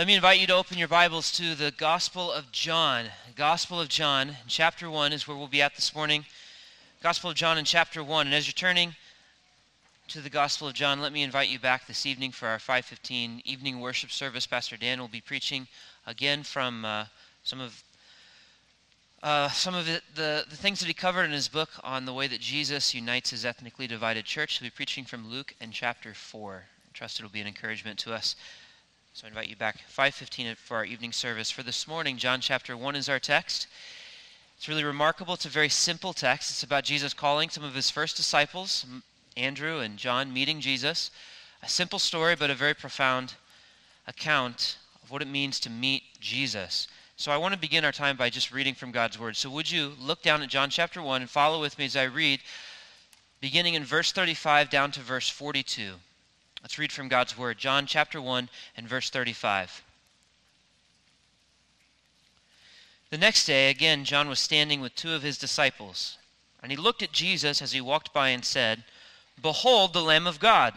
Let me invite you to open your Bibles to the Gospel of John. Gospel of John, chapter 1 is where we'll be at this morning. Gospel of John in chapter 1. And as you're turning to the Gospel of John, let me invite you back this evening for our 515 evening worship service. Pastor Dan will be preaching again from uh, some of uh, some of it, the, the things that he covered in his book on the way that Jesus unites his ethnically divided church. He'll be preaching from Luke and chapter 4. I trust it will be an encouragement to us. So I invite you back 5:15 for our evening service. For this morning, John chapter 1 is our text. It's really remarkable. It's a very simple text. It's about Jesus calling some of his first disciples, Andrew and John, meeting Jesus. A simple story, but a very profound account of what it means to meet Jesus. So I want to begin our time by just reading from God's word. So would you look down at John chapter 1 and follow with me as I read, beginning in verse 35 down to verse 42. Let's read from God's Word, John chapter 1 and verse 35. The next day, again, John was standing with two of his disciples, and he looked at Jesus as he walked by and said, Behold the Lamb of God.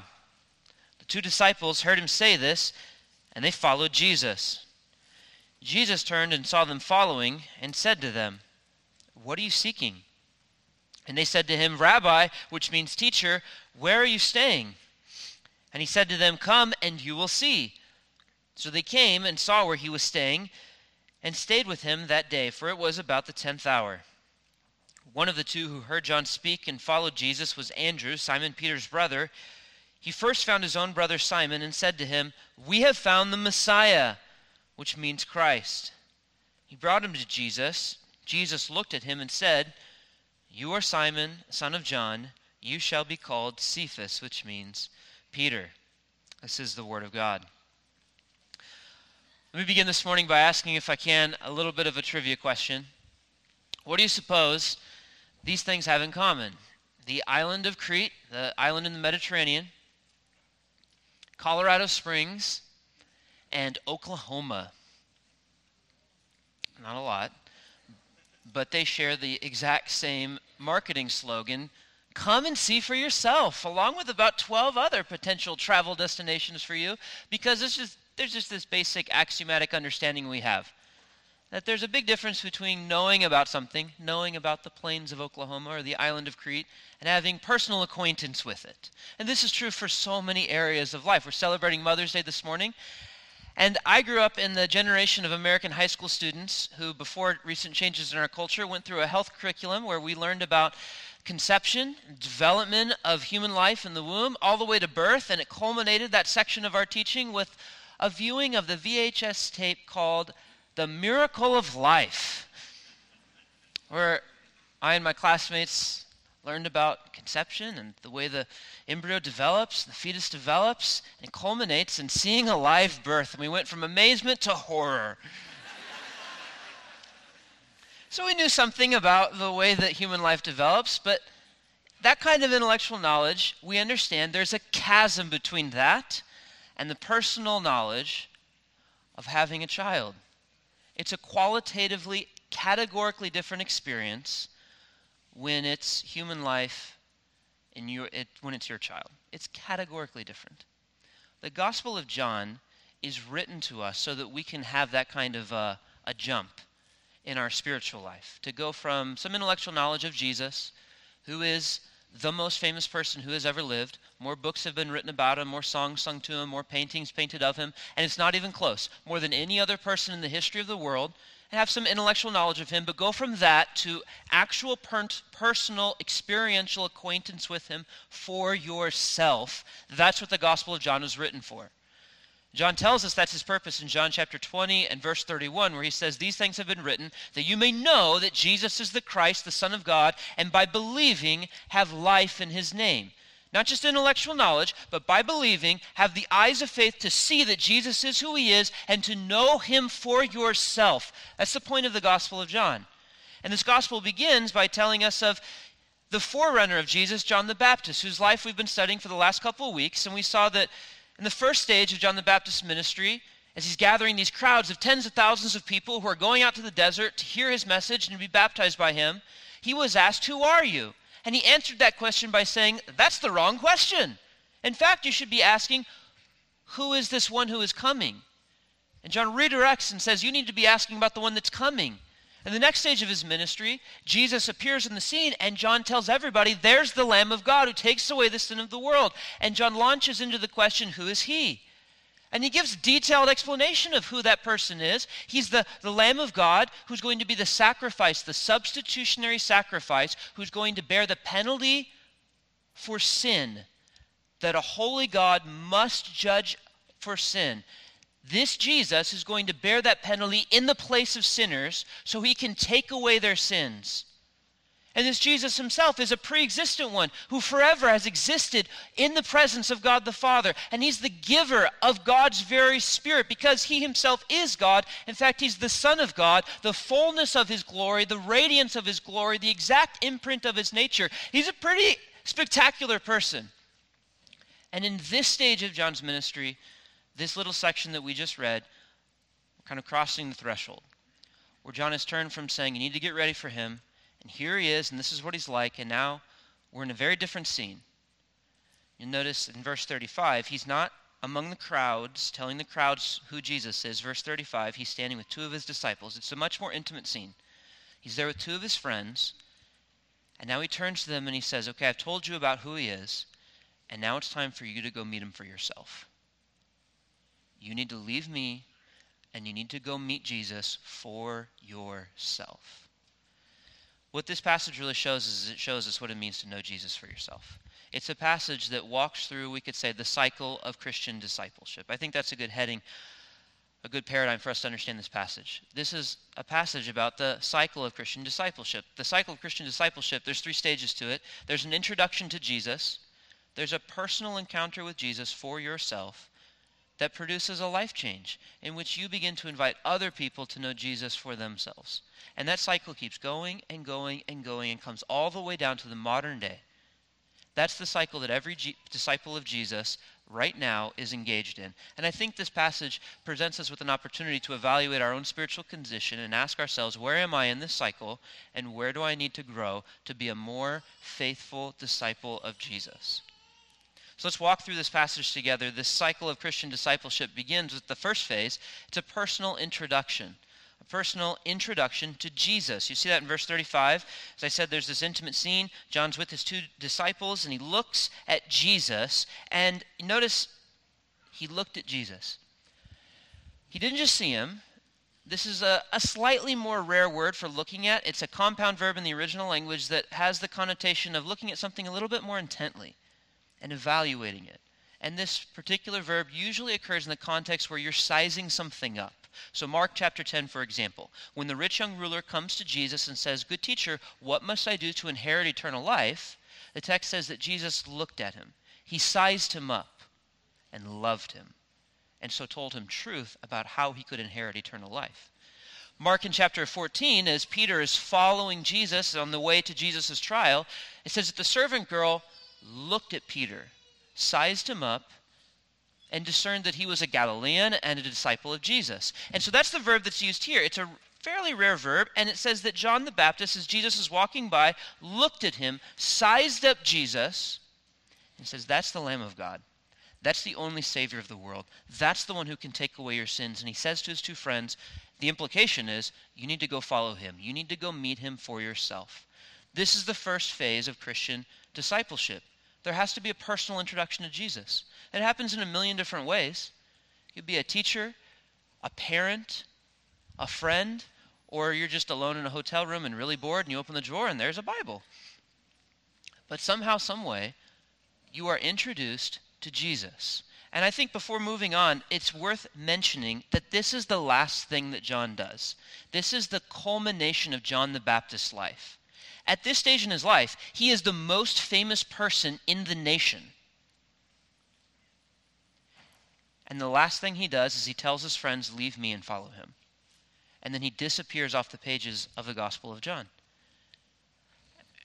The two disciples heard him say this, and they followed Jesus. Jesus turned and saw them following, and said to them, What are you seeking? And they said to him, Rabbi, which means teacher, where are you staying? And he said to them, Come, and you will see. So they came and saw where he was staying, and stayed with him that day, for it was about the tenth hour. One of the two who heard John speak and followed Jesus was Andrew, Simon Peter's brother. He first found his own brother Simon and said to him, We have found the Messiah, which means Christ. He brought him to Jesus. Jesus looked at him and said, You are Simon, son of John. You shall be called Cephas, which means Peter. This is the Word of God. Let me begin this morning by asking, if I can, a little bit of a trivia question. What do you suppose these things have in common? The island of Crete, the island in the Mediterranean, Colorado Springs, and Oklahoma. Not a lot, but they share the exact same marketing slogan come and see for yourself, along with about 12 other potential travel destinations for you, because there's just this basic axiomatic understanding we have that there's a big difference between knowing about something, knowing about the plains of Oklahoma or the island of Crete, and having personal acquaintance with it. And this is true for so many areas of life. We're celebrating Mother's Day this morning. And I grew up in the generation of American high school students who, before recent changes in our culture, went through a health curriculum where we learned about conception, development of human life in the womb, all the way to birth, and it culminated that section of our teaching with a viewing of the VHS tape called The Miracle of Life, where I and my classmates learned about conception and the way the embryo develops, the fetus develops, and culminates in seeing a live birth. And we went from amazement to horror. So we knew something about the way that human life develops, but that kind of intellectual knowledge, we understand there's a chasm between that and the personal knowledge of having a child. It's a qualitatively, categorically different experience when it's human life in your, it, when it's your child. It's categorically different. The Gospel of John is written to us so that we can have that kind of a, a jump in our spiritual life. To go from some intellectual knowledge of Jesus, who is the most famous person who has ever lived. More books have been written about him, more songs sung to him, more paintings painted of him, and it's not even close. More than any other person in the history of the world, and have some intellectual knowledge of him, but go from that to actual per- personal, experiential acquaintance with him for yourself. That's what the Gospel of John was written for. John tells us that's his purpose in John chapter 20 and verse 31, where he says, These things have been written that you may know that Jesus is the Christ, the Son of God, and by believing have life in his name. Not just intellectual knowledge, but by believing, have the eyes of faith to see that Jesus is who he is and to know him for yourself. That's the point of the Gospel of John. And this Gospel begins by telling us of the forerunner of Jesus, John the Baptist, whose life we've been studying for the last couple of weeks. And we saw that in the first stage of John the Baptist's ministry, as he's gathering these crowds of tens of thousands of people who are going out to the desert to hear his message and be baptized by him, he was asked, Who are you? And he answered that question by saying, That's the wrong question. In fact, you should be asking, Who is this one who is coming? And John redirects and says, You need to be asking about the one that's coming. In the next stage of his ministry, Jesus appears in the scene, and John tells everybody, There's the Lamb of God who takes away the sin of the world. And John launches into the question, Who is he? And he gives detailed explanation of who that person is. He's the, the Lamb of God who's going to be the sacrifice, the substitutionary sacrifice, who's going to bear the penalty for sin that a holy God must judge for sin. This Jesus is going to bear that penalty in the place of sinners so he can take away their sins. And this Jesus himself is a pre existent one who forever has existed in the presence of God the Father. And he's the giver of God's very Spirit because he himself is God. In fact, he's the Son of God, the fullness of his glory, the radiance of his glory, the exact imprint of his nature. He's a pretty spectacular person. And in this stage of John's ministry, this little section that we just read, we're kind of crossing the threshold, where John has turned from saying, You need to get ready for him, and here he is, and this is what he's like, and now we're in a very different scene. You'll notice in verse 35, he's not among the crowds, telling the crowds who Jesus is. Verse 35, he's standing with two of his disciples. It's a much more intimate scene. He's there with two of his friends, and now he turns to them and he says, Okay, I've told you about who he is, and now it's time for you to go meet him for yourself. You need to leave me and you need to go meet Jesus for yourself. What this passage really shows is it shows us what it means to know Jesus for yourself. It's a passage that walks through, we could say, the cycle of Christian discipleship. I think that's a good heading, a good paradigm for us to understand this passage. This is a passage about the cycle of Christian discipleship. The cycle of Christian discipleship, there's three stages to it. There's an introduction to Jesus, there's a personal encounter with Jesus for yourself, that produces a life change in which you begin to invite other people to know Jesus for themselves. And that cycle keeps going and going and going and comes all the way down to the modern day. That's the cycle that every G- disciple of Jesus right now is engaged in. And I think this passage presents us with an opportunity to evaluate our own spiritual condition and ask ourselves, where am I in this cycle and where do I need to grow to be a more faithful disciple of Jesus? So let's walk through this passage together. This cycle of Christian discipleship begins with the first phase it's a personal introduction. A personal introduction to Jesus. You see that in verse 35. As I said, there's this intimate scene. John's with his two disciples, and he looks at Jesus. And notice he looked at Jesus. He didn't just see him, this is a, a, slightly more rare word for looking at. It's a compound verb in the original language that has the connotation of looking at something a little bit more intently and evaluating it. And this particular verb usually occurs in the context where you're sizing something up. So, Mark chapter 10, for example, when the rich young ruler comes to Jesus and says, Good teacher, what must I do to inherit eternal life? The text says that Jesus looked at him. He sized him up and loved him, and so told him truth about how he could inherit eternal life. Mark in chapter 14, as Peter is following Jesus on the way to Jesus' trial, it says that the servant girl looked at Peter, sized him up, and discerned that he was a Galilean and a disciple of Jesus. And so that's the verb that's used here. It's a fairly rare verb, and it says that John the Baptist, as Jesus is walking by, looked at him, sized up Jesus, and says, That's the Lamb of God. That's the only Savior of the world. That's the one who can take away your sins. And he says to his two friends, the implication is you need to go follow him. You need to go meet him for yourself. This is the first phase of Christian discipleship there has to be a personal introduction to Jesus. It happens in a million different ways. You could be a teacher, a parent, a friend, or you're just alone in a hotel room and really bored and you open the drawer and there's a Bible. But somehow, some way, you are introduced to Jesus. And I think before moving on, it's worth mentioning that this is the last thing that John does. This is the culmination of John the Baptist's life. At this stage in his life, he is the most famous person in the nation. And the last thing he does is he tells his friends, Leave me and follow him. And then he disappears off the pages of the Gospel of John.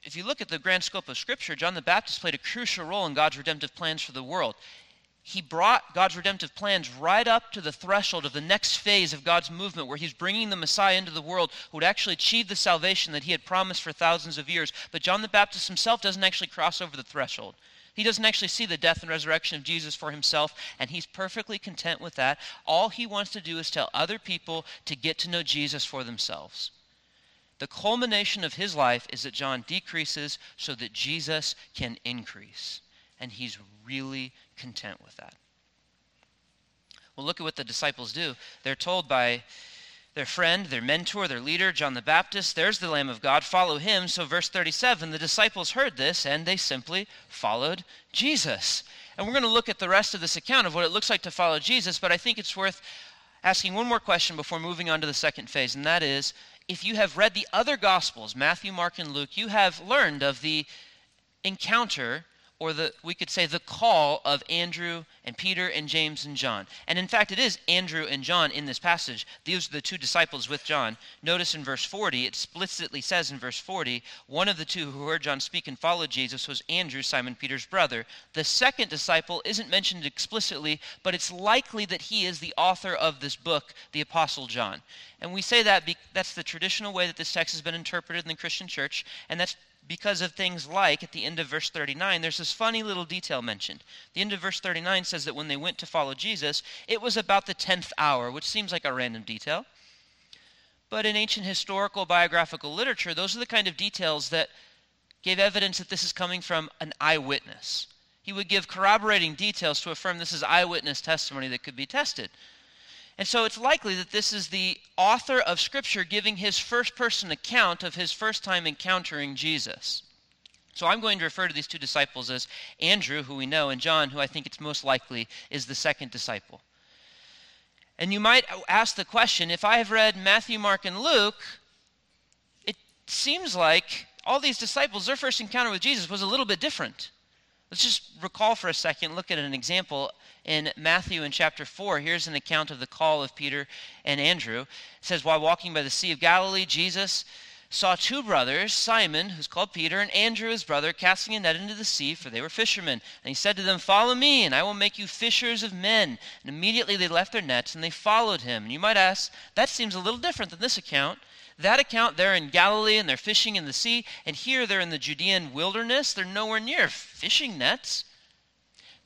If you look at the grand scope of Scripture, John the Baptist played a crucial role in God's redemptive plans for the world he brought God's redemptive plans right up to the threshold of the next phase of God's movement, where he's bringing the Messiah into the world who would actually achieve the salvation that he had promised for thousands of years. But John the Baptist himself doesn't actually cross over the threshold. He doesn't actually see the death and resurrection of Jesus for himself, and he's perfectly content with that. All he wants to do is tell other people to get to know Jesus for themselves. The culmination of his life is that John decreases so that Jesus can increase. And he's really content with that. Well, look at what the disciples do. They're told by their friend, their mentor, their leader, John the Baptist, there's the Lamb of God, follow him. So, verse 37, the disciples heard this and they simply followed Jesus. And we're going to look at the rest of this account of what it looks like to follow Jesus, but I think it's worth asking one more question before moving on to the second phase, and that is if you have read the other Gospels, Matthew, Mark, and Luke, you have learned of the encounter or the we could say the call of Andrew and Peter and James and John. And in fact it is Andrew and John in this passage. These are the two disciples with John. Notice in verse 40 it explicitly says in verse 40, one of the two who heard John speak and followed Jesus was Andrew, Simon Peter's brother. The second disciple isn't mentioned explicitly, but it's likely that he is the author of this book, the apostle John. And we say that be, that's the traditional way that this text has been interpreted in the Christian church, and that's because of things like, at the end of verse 39, there's this funny little detail mentioned. The end of verse 39 says that when they went to follow Jesus, it was about the 10th hour, which seems like a random detail. But in ancient historical biographical literature, those are the kind of details that gave evidence that this is coming from an eyewitness. He would give corroborating details to affirm this is eyewitness testimony that could be tested. And so it's likely that this is the author of Scripture giving his first person account of his first time encountering Jesus. So I'm going to refer to these two disciples as Andrew, who we know, and John, who I think it's most likely is the second disciple. And you might ask the question if I have read Matthew, Mark, and Luke, it seems like all these disciples, their first encounter with Jesus was a little bit different. Let's just recall for a second, look at an example in Matthew in chapter 4. Here's an account of the call of Peter and Andrew. It says, While walking by the Sea of Galilee, Jesus saw two brothers, Simon, who's called Peter, and Andrew, his brother, casting a net into the sea, for they were fishermen. And he said to them, Follow me, and I will make you fishers of men. And immediately they left their nets and they followed him. And you might ask, that seems a little different than this account. That account, they're in Galilee and they're fishing in the sea, and here they're in the Judean wilderness. They're nowhere near fishing nets.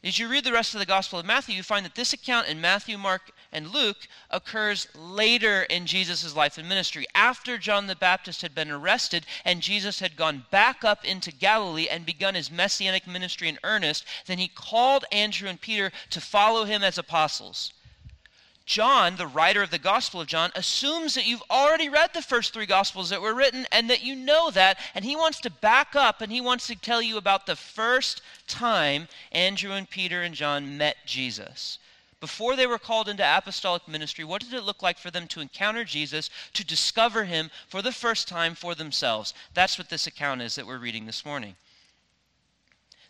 As you read the rest of the Gospel of Matthew, you find that this account in Matthew, Mark, and Luke occurs later in Jesus' life and ministry, after John the Baptist had been arrested and Jesus had gone back up into Galilee and begun his messianic ministry in earnest. Then he called Andrew and Peter to follow him as apostles. John, the writer of the Gospel of John, assumes that you've already read the first three Gospels that were written and that you know that, and he wants to back up and he wants to tell you about the first time Andrew and Peter and John met Jesus. Before they were called into apostolic ministry, what did it look like for them to encounter Jesus, to discover him for the first time for themselves? That's what this account is that we're reading this morning.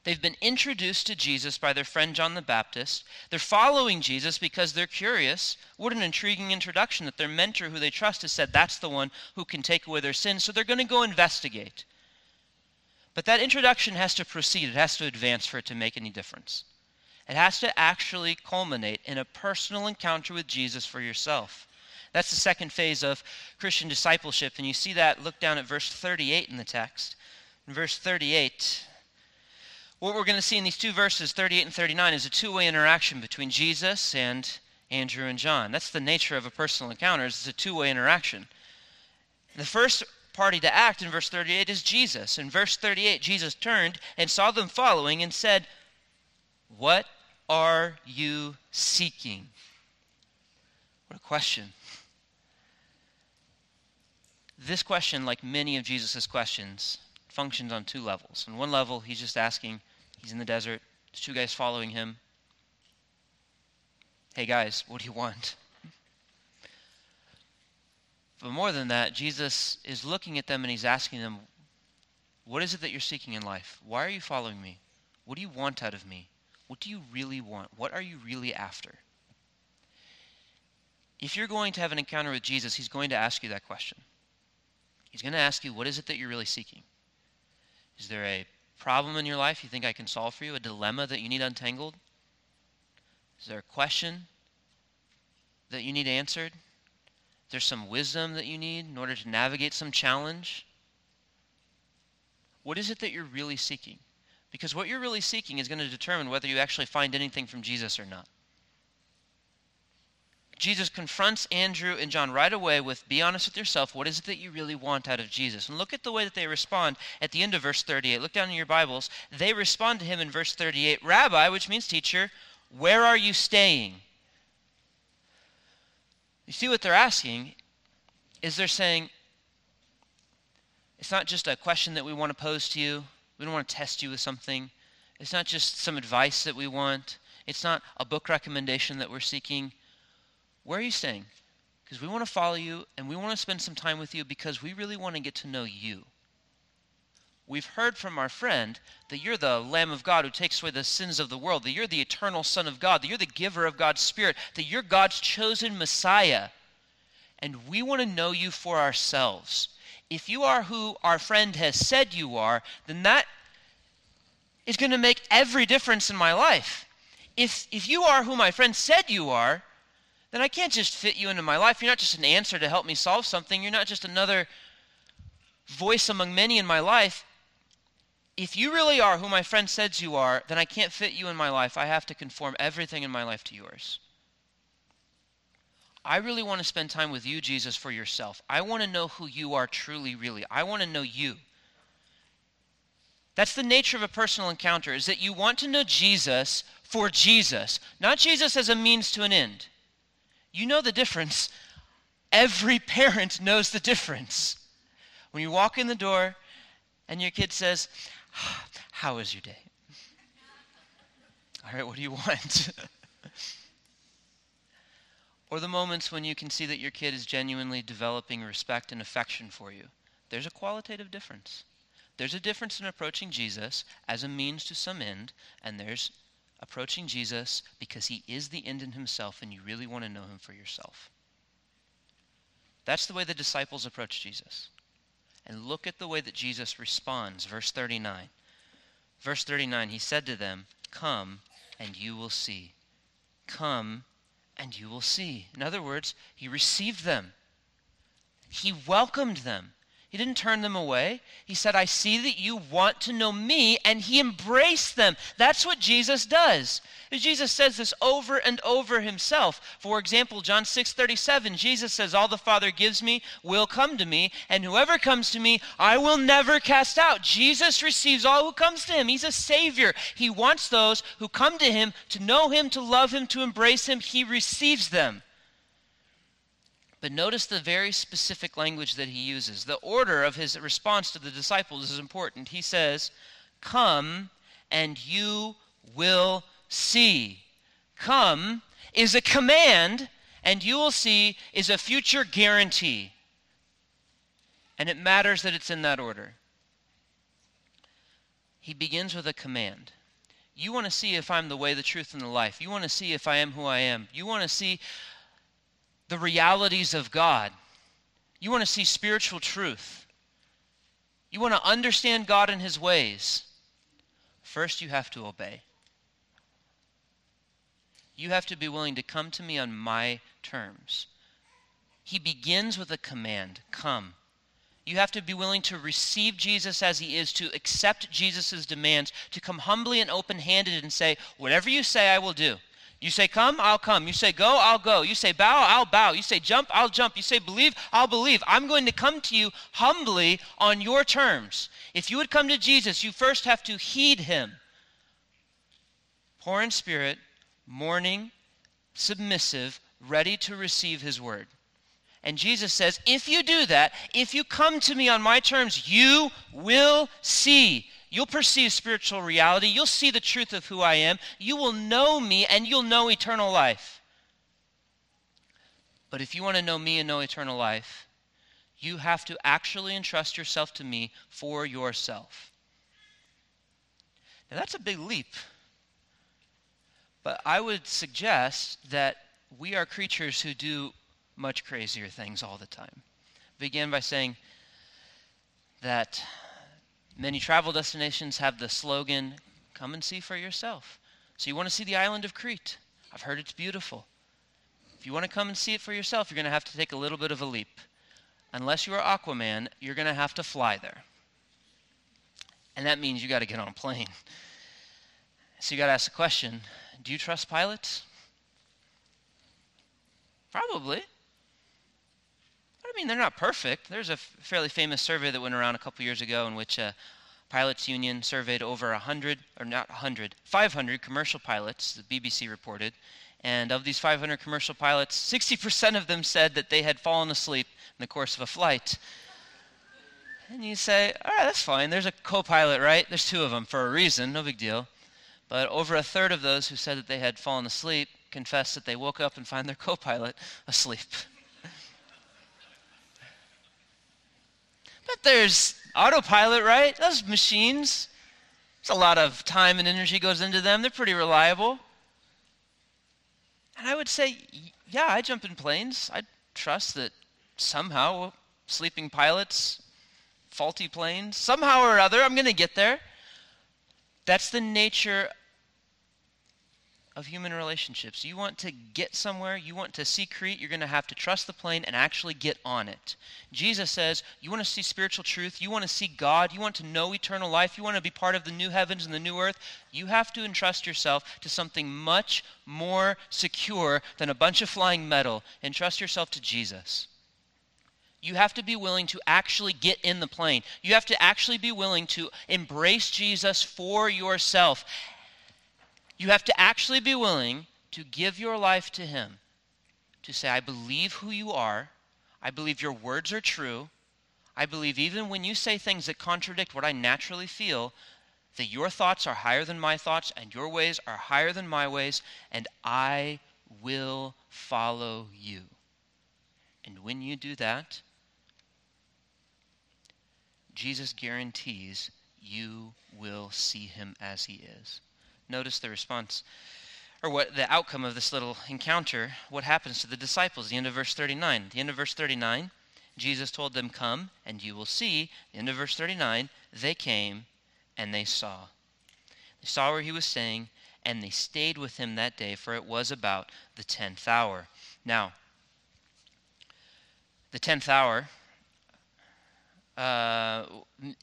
They've been introduced to Jesus by their friend John the Baptist. They're following Jesus because they're curious. What an intriguing introduction that their mentor, who they trust, has said that's the one who can take away their sins. So they're going to go investigate. But that introduction has to proceed, it has to advance for it to make any difference. It has to actually culminate in a personal encounter with Jesus for yourself. That's the second phase of Christian discipleship, and you see that. Look down at verse 38 in the text. In verse 38, what we're going to see in these two verses, 38 and 39, is a two way interaction between Jesus and Andrew and John. That's the nature of a personal encounter, it's a two way interaction. The first party to act in verse 38 is Jesus. In verse 38, Jesus turned and saw them following and said, What are you seeking? What a question. This question, like many of Jesus' questions, functions on two levels. On one level, he's just asking, He's in the desert. There's two guys following him. Hey, guys, what do you want? But more than that, Jesus is looking at them and he's asking them, What is it that you're seeking in life? Why are you following me? What do you want out of me? What do you really want? What are you really after? If you're going to have an encounter with Jesus, he's going to ask you that question. He's going to ask you, What is it that you're really seeking? Is there a problem in your life you think I can solve for you? A dilemma that you need untangled? Is there a question that you need answered? Is there some wisdom that you need in order to navigate some challenge? What is it that you're really seeking? Because what you're really seeking is going to determine whether you actually find anything from Jesus or not. Jesus confronts Andrew and John right away with be honest with yourself. What is it that you really want out of Jesus? And look at the way that they respond at the end of verse 38. Look down in your Bibles. They respond to him in verse 38 Rabbi, which means teacher, where are you staying? You see what they're asking is they're saying, it's not just a question that we want to pose to you. We don't want to test you with something. It's not just some advice that we want. It's not a book recommendation that we're seeking. Where are you staying? Because we want to follow you and we want to spend some time with you because we really want to get to know you. We've heard from our friend that you're the Lamb of God who takes away the sins of the world, that you're the eternal Son of God, that you're the giver of God's Spirit, that you're God's chosen Messiah. And we want to know you for ourselves. If you are who our friend has said you are, then that is going to make every difference in my life. If, if you are who my friend said you are, then I can't just fit you into my life. You're not just an answer to help me solve something. You're not just another voice among many in my life. If you really are who my friend says you are, then I can't fit you in my life. I have to conform everything in my life to yours. I really want to spend time with you, Jesus, for yourself. I want to know who you are truly, really. I want to know you. That's the nature of a personal encounter, is that you want to know Jesus for Jesus, not Jesus as a means to an end. You know the difference. Every parent knows the difference. When you walk in the door and your kid says, How was your day? All right, what do you want? or the moments when you can see that your kid is genuinely developing respect and affection for you. There's a qualitative difference. There's a difference in approaching Jesus as a means to some end, and there's approaching Jesus because he is the end in himself and you really want to know him for yourself. That's the way the disciples approach Jesus. And look at the way that Jesus responds. Verse 39. Verse 39, he said to them, Come and you will see. Come and you will see. In other words, he received them, he welcomed them. He didn't turn them away. He said, I see that you want to know me, and he embraced them. That's what Jesus does. Jesus says this over and over himself. For example, John 6 37, Jesus says, All the Father gives me will come to me, and whoever comes to me, I will never cast out. Jesus receives all who comes to him. He's a Savior. He wants those who come to him to know him, to love him, to embrace him. He receives them. But notice the very specific language that he uses. The order of his response to the disciples is important. He says, Come and you will see. Come is a command, and you will see is a future guarantee. And it matters that it's in that order. He begins with a command. You want to see if I'm the way, the truth, and the life. You want to see if I am who I am. You want to see the realities of God. You want to see spiritual truth. You want to understand God and His ways. First, you have to obey. You have to be willing to come to me on my terms. He begins with a command come. You have to be willing to receive Jesus as he is, to accept Jesus' demands, to come humbly and open handed and say, Whatever you say, I will do. You say come, I'll come. You say go, I'll go. You say bow, I'll bow. You say jump, I'll jump. You say believe, I'll believe. I'm going to come to you humbly on your terms. If you would come to Jesus, you first have to heed him. Poor in spirit, mourning, submissive, ready to receive his word. And Jesus says, if you do that, if you come to me on my terms, you will see You'll perceive spiritual reality. You'll see the truth of who I am. You will know me and you'll know eternal life. But if you want to know me and know eternal life, you have to actually entrust yourself to me for yourself. Now, that's a big leap. But I would suggest that we are creatures who do much crazier things all the time. Begin by saying that Many travel destinations have the slogan, come and see for yourself. So you want to see the island of Crete. I've heard it's beautiful. If you want to come and see it for yourself, you're going to have to take a little bit of a leap. Unless you are Aquaman, you're going to have to fly there. And that means you got to get on a plane. So you got to ask the question do you trust pilots? Probably. Mean, they're not perfect. There's a fairly famous survey that went around a couple years ago in which a pilots union surveyed over 100, or not 100, 500 commercial pilots, the BBC reported. And of these 500 commercial pilots, 60% of them said that they had fallen asleep in the course of a flight. And you say, all right, that's fine. There's a co pilot, right? There's two of them for a reason, no big deal. But over a third of those who said that they had fallen asleep confessed that they woke up and find their co pilot asleep. There's autopilot, right? Those machines, there's a lot of time and energy goes into them. They're pretty reliable. And I would say, yeah, I jump in planes. I trust that somehow sleeping pilots, faulty planes, somehow or other, I'm going to get there. That's the nature of human relationships. You want to get somewhere, you want to see Crete, you're going to have to trust the plane and actually get on it. Jesus says, You want to see spiritual truth, you want to see God, you want to know eternal life, you want to be part of the new heavens and the new earth, you have to entrust yourself to something much more secure than a bunch of flying metal. Entrust yourself to Jesus. You have to be willing to actually get in the plane. You have to actually be willing to embrace Jesus for yourself you have to actually be willing to give your life to Him, to say, I believe who you are, I believe your words are true, I believe even when you say things that contradict what I naturally feel, that your thoughts are higher than my thoughts and your ways are higher than my ways, and I will follow you. And when you do that, Jesus guarantees you will see him as he is. Notice the response, or what the outcome of this little encounter, what happens to the disciples, the end of verse 39. The end of verse 39, Jesus told them, Come, and you will see. The end of verse 39, they came and they saw. They saw where he was staying, and they stayed with him that day, for it was about the tenth hour. Now, the tenth hour uh,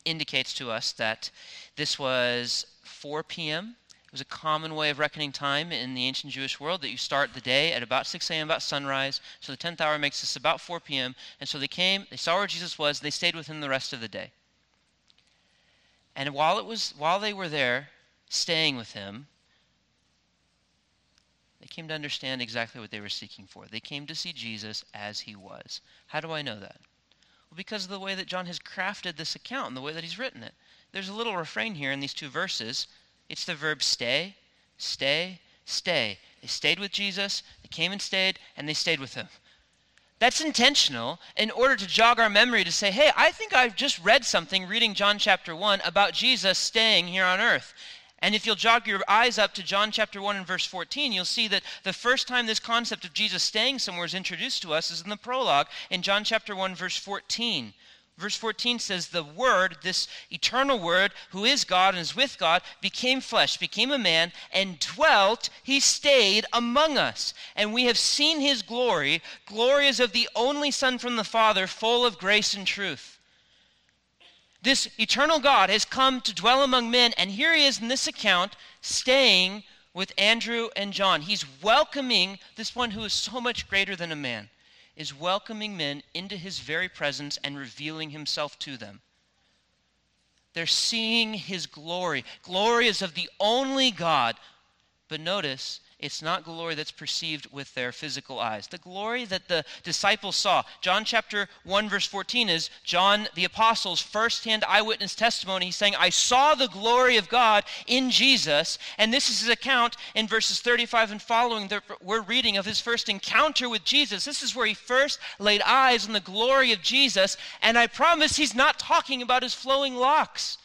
indicates to us that this was 4 p.m. It was a common way of reckoning time in the ancient Jewish world that you start the day at about 6 a.m., about sunrise. So the 10th hour makes this about 4 p.m. And so they came, they saw where Jesus was, they stayed with him the rest of the day. And while, it was, while they were there, staying with him, they came to understand exactly what they were seeking for. They came to see Jesus as he was. How do I know that? Well, because of the way that John has crafted this account and the way that he's written it. There's a little refrain here in these two verses it's the verb stay, stay, stay. They stayed with Jesus, they came and stayed, and they stayed with him. That's intentional in order to jog our memory to say, hey, I think I've just read something reading John chapter 1 about Jesus staying here on earth. And if you'll jog your eyes up to John chapter 1 and verse 14, you'll see that the first time this concept of Jesus staying somewhere is introduced to us is in the prologue in John chapter 1, verse 14. Verse 14 says, The Word, this eternal Word, who is God and is with God, became flesh, became a man, and dwelt, he stayed among us. And we have seen his glory. Glory is of the only Son from the Father, full of grace and truth. This eternal God has come to dwell among men, and here he is in this account, staying with Andrew and John. He's welcoming this one who is so much greater than a man is welcoming men into his very presence and revealing himself to them. They're seeing his glory. Glory is of the only God. But notice, it's not glory that's perceived with their physical eyes. The glory that the disciples saw. John chapter 1, verse 14 is John the Apostle's firsthand eyewitness testimony. He's saying, I saw the glory of God in Jesus. And this is his account in verses 35 and following that we're reading of his first encounter with Jesus. This is where he first laid eyes on the glory of Jesus. And I promise he's not talking about his flowing locks.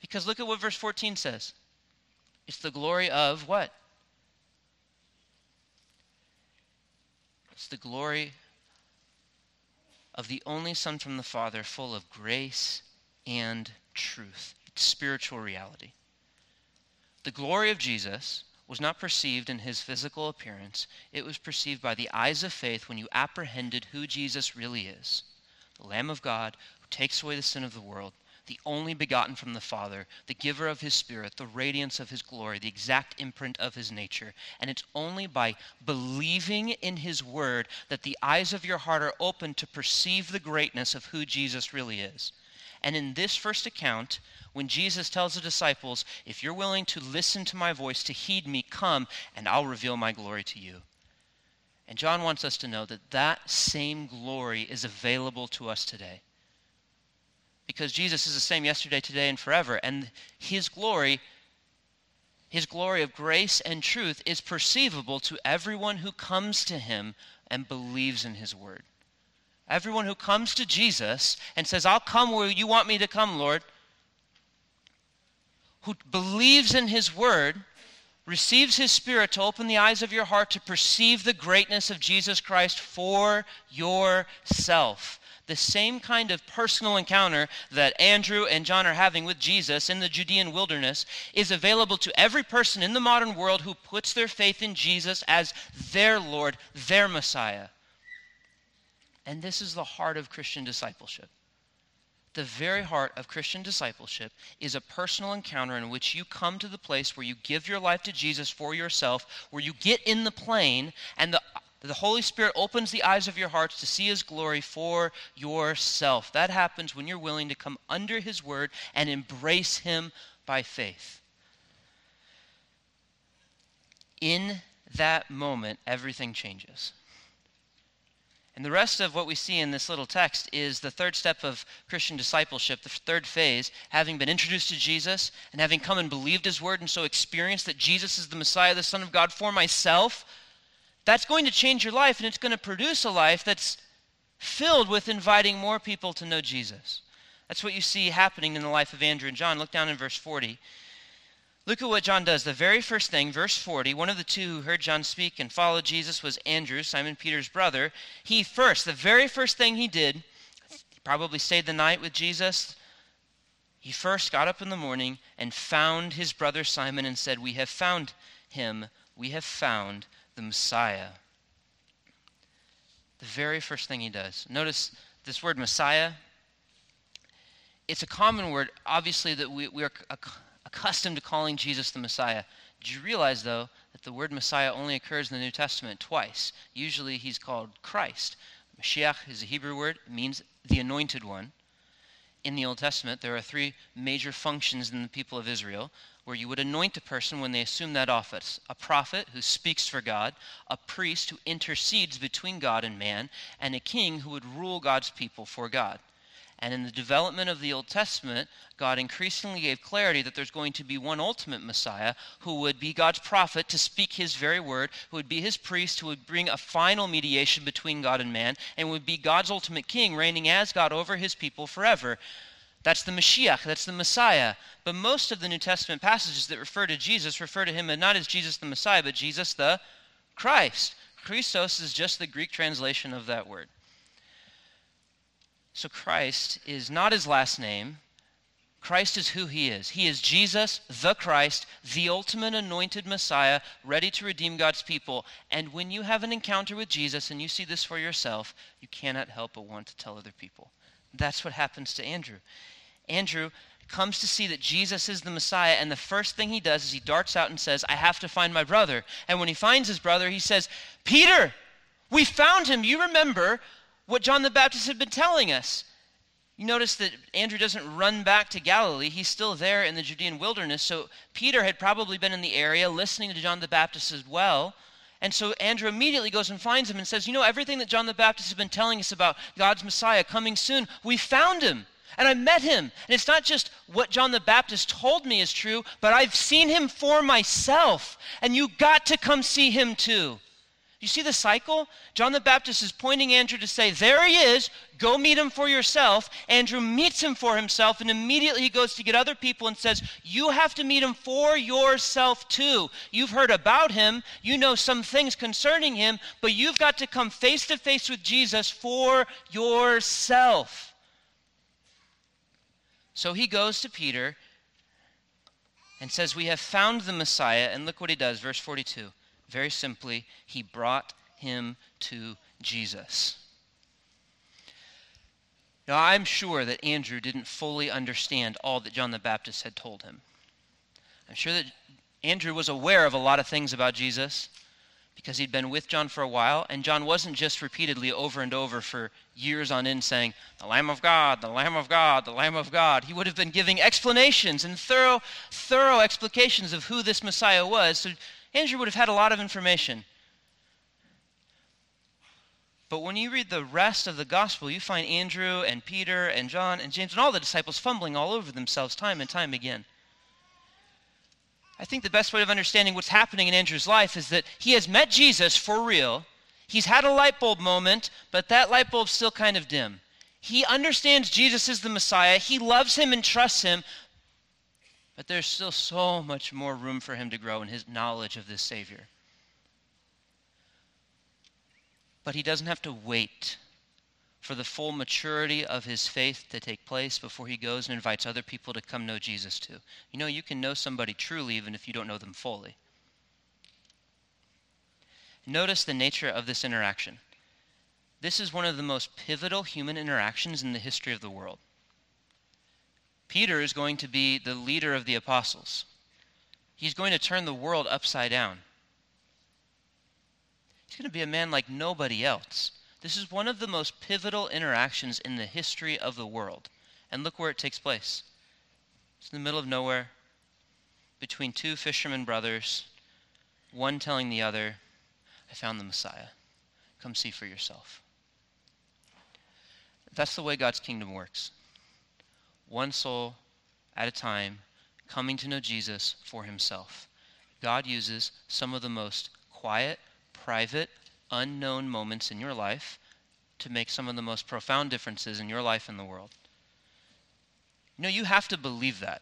Because look at what verse 14 says. It's the glory of what? It's the glory of the only Son from the Father, full of grace and truth. It's spiritual reality. The glory of Jesus was not perceived in his physical appearance, it was perceived by the eyes of faith when you apprehended who Jesus really is the Lamb of God who takes away the sin of the world, the only begotten from the Father, the giver of his Spirit, the radiance of his glory, the exact imprint of his nature. And it's only by believing in his word that the eyes of your heart are open to perceive the greatness of who Jesus really is. And in this first account, when Jesus tells the disciples, If you're willing to listen to my voice, to heed me, come, and I'll reveal my glory to you. And John wants us to know that that same glory is available to us today because Jesus is the same yesterday, today, and forever. And his glory, his glory of grace and truth, is perceivable to everyone who comes to him and believes in his word. Everyone who comes to Jesus and says, I'll come where you want me to come, Lord, who believes in his word, receives his spirit to open the eyes of your heart to perceive the greatness of Jesus Christ for yourself the same kind of personal encounter that Andrew and John are having with Jesus in the Judean wilderness is available to every person in the modern world who puts their faith in Jesus as their Lord, their Messiah. And this is the heart of Christian discipleship. The very heart of Christian discipleship is a personal encounter in which you come to the place where you give your life to Jesus for yourself, where you get in the plane, and the the Holy Spirit opens the eyes of your hearts to see His glory for yourself. That happens when you're willing to come under His word and embrace Him by faith. In that moment, everything changes. And the rest of what we see in this little text is the third step of Christian discipleship, the third phase, having been introduced to Jesus and having come and believed his word and so experienced that Jesus is the Messiah, the Son of God for myself that's going to change your life and it's going to produce a life that's filled with inviting more people to know Jesus. That's what you see happening in the life of Andrew and John. Look down in verse 40. Look at what John does. The very first thing, verse 40, one of the two who heard John speak and followed Jesus was Andrew, Simon Peter's brother. He first, the very first thing he did, he probably stayed the night with Jesus. He first got up in the morning and found his brother Simon and said, We have found him. We have found the Messiah. The very first thing he does. Notice this word Messiah. It's a common word, obviously, that we, we are accustomed to calling Jesus the Messiah. Did you realize, though, that the word Messiah only occurs in the New Testament twice? Usually he's called Christ. Mashiach is a Hebrew word, it means the anointed one. In the Old Testament, there are three major functions in the people of Israel where you would anoint a person when they assume that office a prophet who speaks for God, a priest who intercedes between God and man, and a king who would rule God's people for God. And in the development of the Old Testament, God increasingly gave clarity that there's going to be one ultimate Messiah who would be God's prophet to speak his very word, who would be his priest, who would bring a final mediation between God and man, and would be God's ultimate king, reigning as God over his people forever. That's the Mashiach, that's the Messiah. But most of the New Testament passages that refer to Jesus refer to him not as Jesus the Messiah, but Jesus the Christ. Christos is just the Greek translation of that word. So Christ is not his last name. Christ is who he is. He is Jesus, the Christ, the ultimate anointed Messiah, ready to redeem God's people. And when you have an encounter with Jesus and you see this for yourself, you cannot help but want to tell other people. That's what happens to Andrew. Andrew comes to see that Jesus is the Messiah, and the first thing he does is he darts out and says, I have to find my brother. And when he finds his brother, he says, Peter, we found him. You remember what John the Baptist had been telling us. You notice that Andrew doesn't run back to Galilee. He's still there in the Judean wilderness. So Peter had probably been in the area listening to John the Baptist as well. And so Andrew immediately goes and finds him and says, You know, everything that John the Baptist has been telling us about God's Messiah coming soon, we found him. And I met him. And it's not just what John the Baptist told me is true, but I've seen him for myself. And you got to come see him too. You see the cycle? John the Baptist is pointing Andrew to say, There he is, go meet him for yourself. Andrew meets him for himself, and immediately he goes to get other people and says, You have to meet him for yourself too. You've heard about him, you know some things concerning him, but you've got to come face to face with Jesus for yourself. So he goes to Peter and says, We have found the Messiah. And look what he does, verse 42. Very simply, he brought him to Jesus. Now, I'm sure that Andrew didn't fully understand all that John the Baptist had told him. I'm sure that Andrew was aware of a lot of things about Jesus because he'd been with John for a while, and John wasn't just repeatedly over and over for years on end saying, The Lamb of God, the Lamb of God, the Lamb of God. He would have been giving explanations and thorough, thorough explications of who this Messiah was. So Andrew would have had a lot of information. But when you read the rest of the gospel, you find Andrew and Peter and John and James and all the disciples fumbling all over themselves time and time again. I think the best way of understanding what's happening in Andrew's life is that he has met Jesus for real. He's had a light bulb moment, but that light bulb's still kind of dim. He understands Jesus is the Messiah. He loves him and trusts him, but there's still so much more room for him to grow in his knowledge of this Savior. But he doesn't have to wait for the full maturity of his faith to take place before he goes and invites other people to come know Jesus too. You know, you can know somebody truly even if you don't know them fully. Notice the nature of this interaction. This is one of the most pivotal human interactions in the history of the world. Peter is going to be the leader of the apostles. He's going to turn the world upside down. He's going to be a man like nobody else. This is one of the most pivotal interactions in the history of the world. And look where it takes place. It's in the middle of nowhere, between two fishermen brothers, one telling the other, I found the Messiah. Come see for yourself. That's the way God's kingdom works. One soul at a time, coming to know Jesus for himself. God uses some of the most quiet, private, unknown moments in your life to make some of the most profound differences in your life and the world. You know, you have to believe that.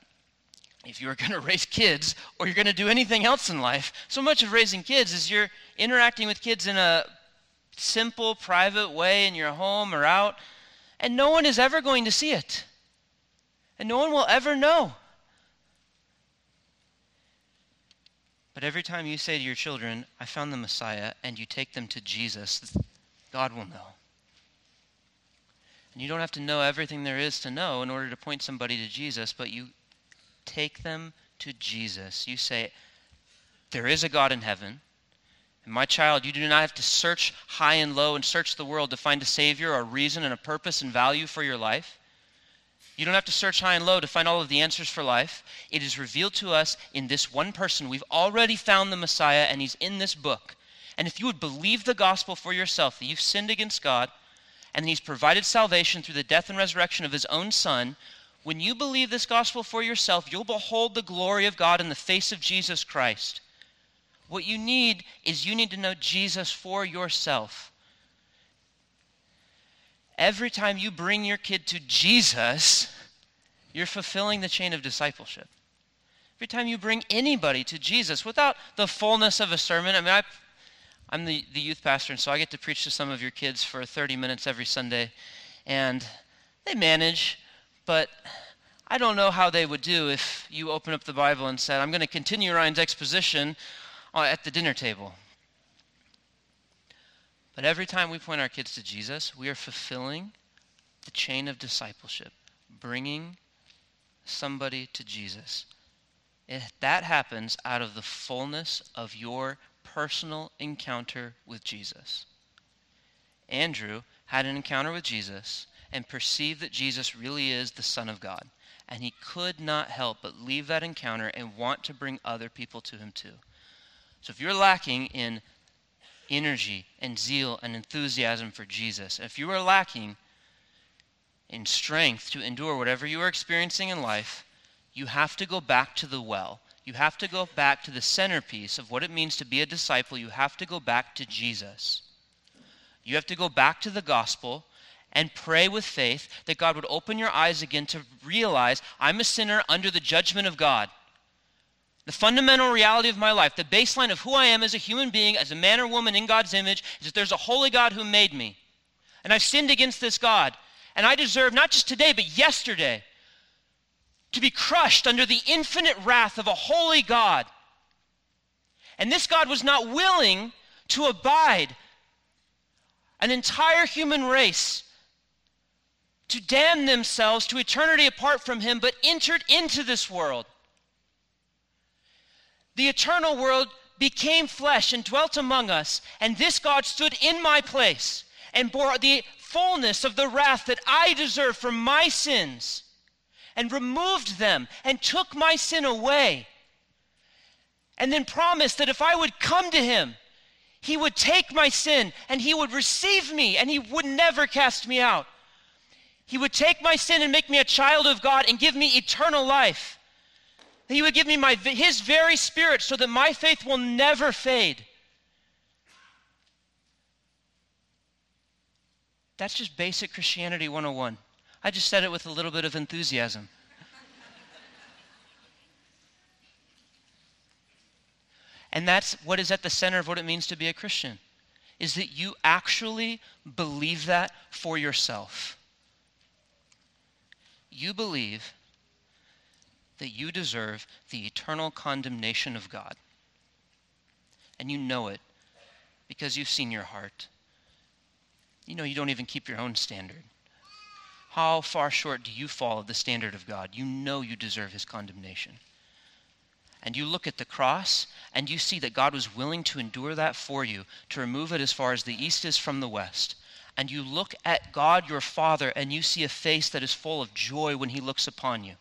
If you're going to raise kids or you're going to do anything else in life, so much of raising kids is you're interacting with kids in a simple, private way in your home or out, and no one is ever going to see it. And no one will ever know. But every time you say to your children, I found the Messiah, and you take them to Jesus, God will know. And you don't have to know everything there is to know in order to point somebody to Jesus, but you take them to Jesus. You say, There is a God in heaven. And my child, you do not have to search high and low and search the world to find a Savior a reason and a purpose and value for your life. You don't have to search high and low to find all of the answers for life. It is revealed to us in this one person. We've already found the Messiah, and he's in this book. And if you would believe the gospel for yourself, that you've sinned against God, and he's provided salvation through the death and resurrection of his own Son, when you believe this gospel for yourself, you'll behold the glory of God in the face of Jesus Christ. What you need is you need to know Jesus for yourself. Every time you bring your kid to Jesus, you're fulfilling the chain of discipleship. Every time you bring anybody to Jesus without the fullness of a sermon, I mean, I, I'm the, the youth pastor, and so I get to preach to some of your kids for 30 minutes every Sunday, and they manage, but I don't know how they would do if you open up the Bible and said, I'm going to continue Ryan's exposition uh, at the dinner table. But every time we point our kids to Jesus, we are fulfilling the chain of discipleship, bringing somebody to Jesus. If that happens out of the fullness of your personal encounter with Jesus. Andrew had an encounter with Jesus and perceived that Jesus really is the Son of God. And he could not help but leave that encounter and want to bring other people to him too. So if you're lacking in energy and zeal and enthusiasm for Jesus. If you are lacking in strength to endure whatever you are experiencing in life, you have to go back to the well. You have to go back to the centerpiece of what it means to be a disciple. You have to go back to Jesus. You have to go back to the gospel and pray with faith that God would open your eyes again to realize I'm a sinner under the judgment of God. The fundamental reality of my life, the baseline of who I am as a human being, as a man or woman in God's image, is that there's a holy God who made me. And I've sinned against this God. And I deserve, not just today, but yesterday, to be crushed under the infinite wrath of a holy God. And this God was not willing to abide an entire human race to damn themselves to eternity apart from him, but entered into this world. The eternal world became flesh and dwelt among us, and this God stood in my place and bore the fullness of the wrath that I deserve for my sins, and removed them and took my sin away, and then promised that if I would come to him, he would take my sin and he would receive me and he would never cast me out. He would take my sin and make me a child of God and give me eternal life. He would give me my, his very spirit so that my faith will never fade. That's just basic Christianity 101. I just said it with a little bit of enthusiasm. and that's what is at the center of what it means to be a Christian is that you actually believe that for yourself. You believe that you deserve the eternal condemnation of God. And you know it because you've seen your heart. You know you don't even keep your own standard. How far short do you fall of the standard of God? You know you deserve his condemnation. And you look at the cross and you see that God was willing to endure that for you, to remove it as far as the east is from the west. And you look at God your Father and you see a face that is full of joy when he looks upon you.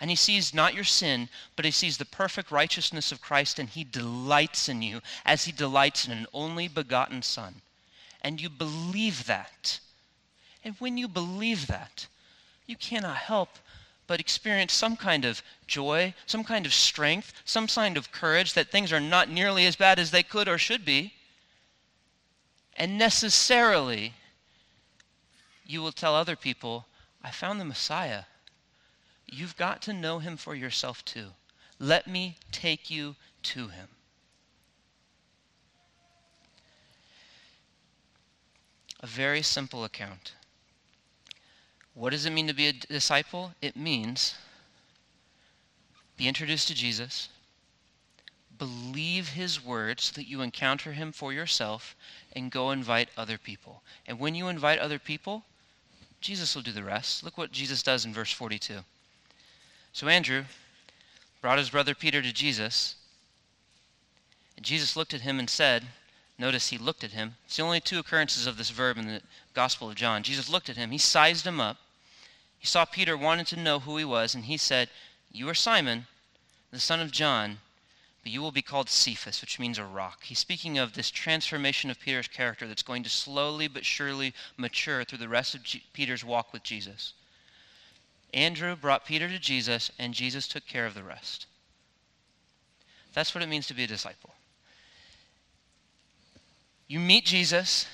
And he sees not your sin, but he sees the perfect righteousness of Christ, and he delights in you as he delights in an only begotten Son. And you believe that. And when you believe that, you cannot help but experience some kind of joy, some kind of strength, some kind of courage that things are not nearly as bad as they could or should be. And necessarily, you will tell other people, I found the Messiah. You've got to know him for yourself too. Let me take you to him. A very simple account. What does it mean to be a disciple? It means be introduced to Jesus, believe his word so that you encounter him for yourself, and go invite other people. And when you invite other people, Jesus will do the rest. Look what Jesus does in verse 42. So Andrew brought his brother Peter to Jesus, and Jesus looked at him and said, Notice he looked at him. It's the only two occurrences of this verb in the Gospel of John. Jesus looked at him, he sized him up. He saw Peter wanted to know who he was, and he said, You are Simon, the son of John, but you will be called Cephas, which means a rock. He's speaking of this transformation of Peter's character that's going to slowly but surely mature through the rest of G- Peter's walk with Jesus. Andrew brought Peter to Jesus, and Jesus took care of the rest. That's what it means to be a disciple. You meet Jesus,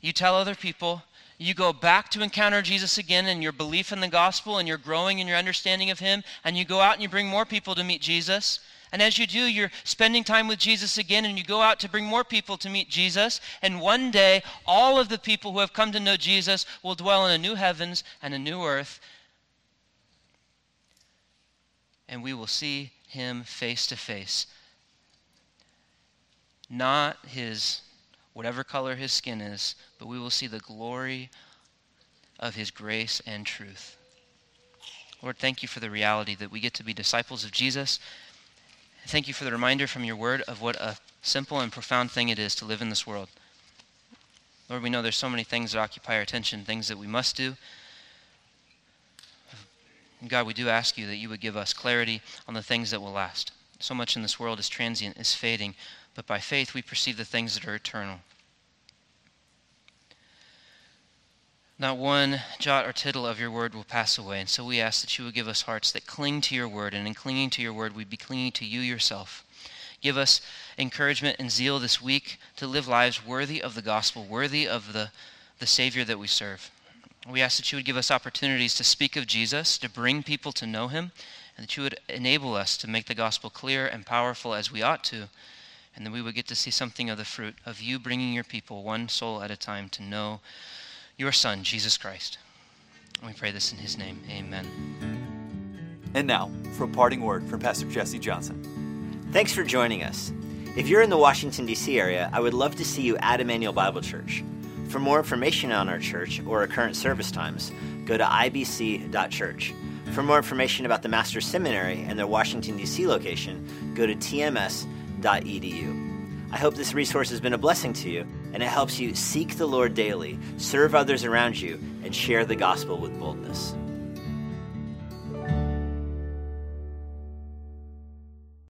you tell other people, you go back to encounter Jesus again in your belief in the gospel and you're growing in your understanding of Him, and you go out and you bring more people to meet Jesus. And as you do, you're spending time with Jesus again, and you go out to bring more people to meet Jesus. And one day, all of the people who have come to know Jesus will dwell in a new heavens and a new earth, and we will see him face to face. Not his, whatever color his skin is, but we will see the glory of his grace and truth. Lord, thank you for the reality that we get to be disciples of Jesus. Thank you for the reminder from your word of what a simple and profound thing it is to live in this world. Lord, we know there's so many things that occupy our attention, things that we must do, and God, we do ask you that you would give us clarity on the things that will last. So much in this world is transient, is fading, but by faith we perceive the things that are eternal. Not one jot or tittle of your word will pass away, and so we ask that you would give us hearts that cling to your word, and in clinging to your word, we'd be clinging to you yourself. Give us encouragement and zeal this week to live lives worthy of the gospel, worthy of the, the Savior that we serve. We ask that you would give us opportunities to speak of Jesus, to bring people to know him, and that you would enable us to make the gospel clear and powerful as we ought to, and that we would get to see something of the fruit of you bringing your people one soul at a time to know your Son, Jesus Christ. And we pray this in his name. Amen. And now, for a parting word from Pastor Jesse Johnson. Thanks for joining us. If you're in the Washington, D.C. area, I would love to see you at Immanuel Bible Church. For more information on our church or our current service times, go to ibc.church. For more information about the Master's Seminary and their Washington, D.C. location, go to tms.edu. I hope this resource has been a blessing to you and it helps you seek the Lord daily, serve others around you, and share the gospel with boldness.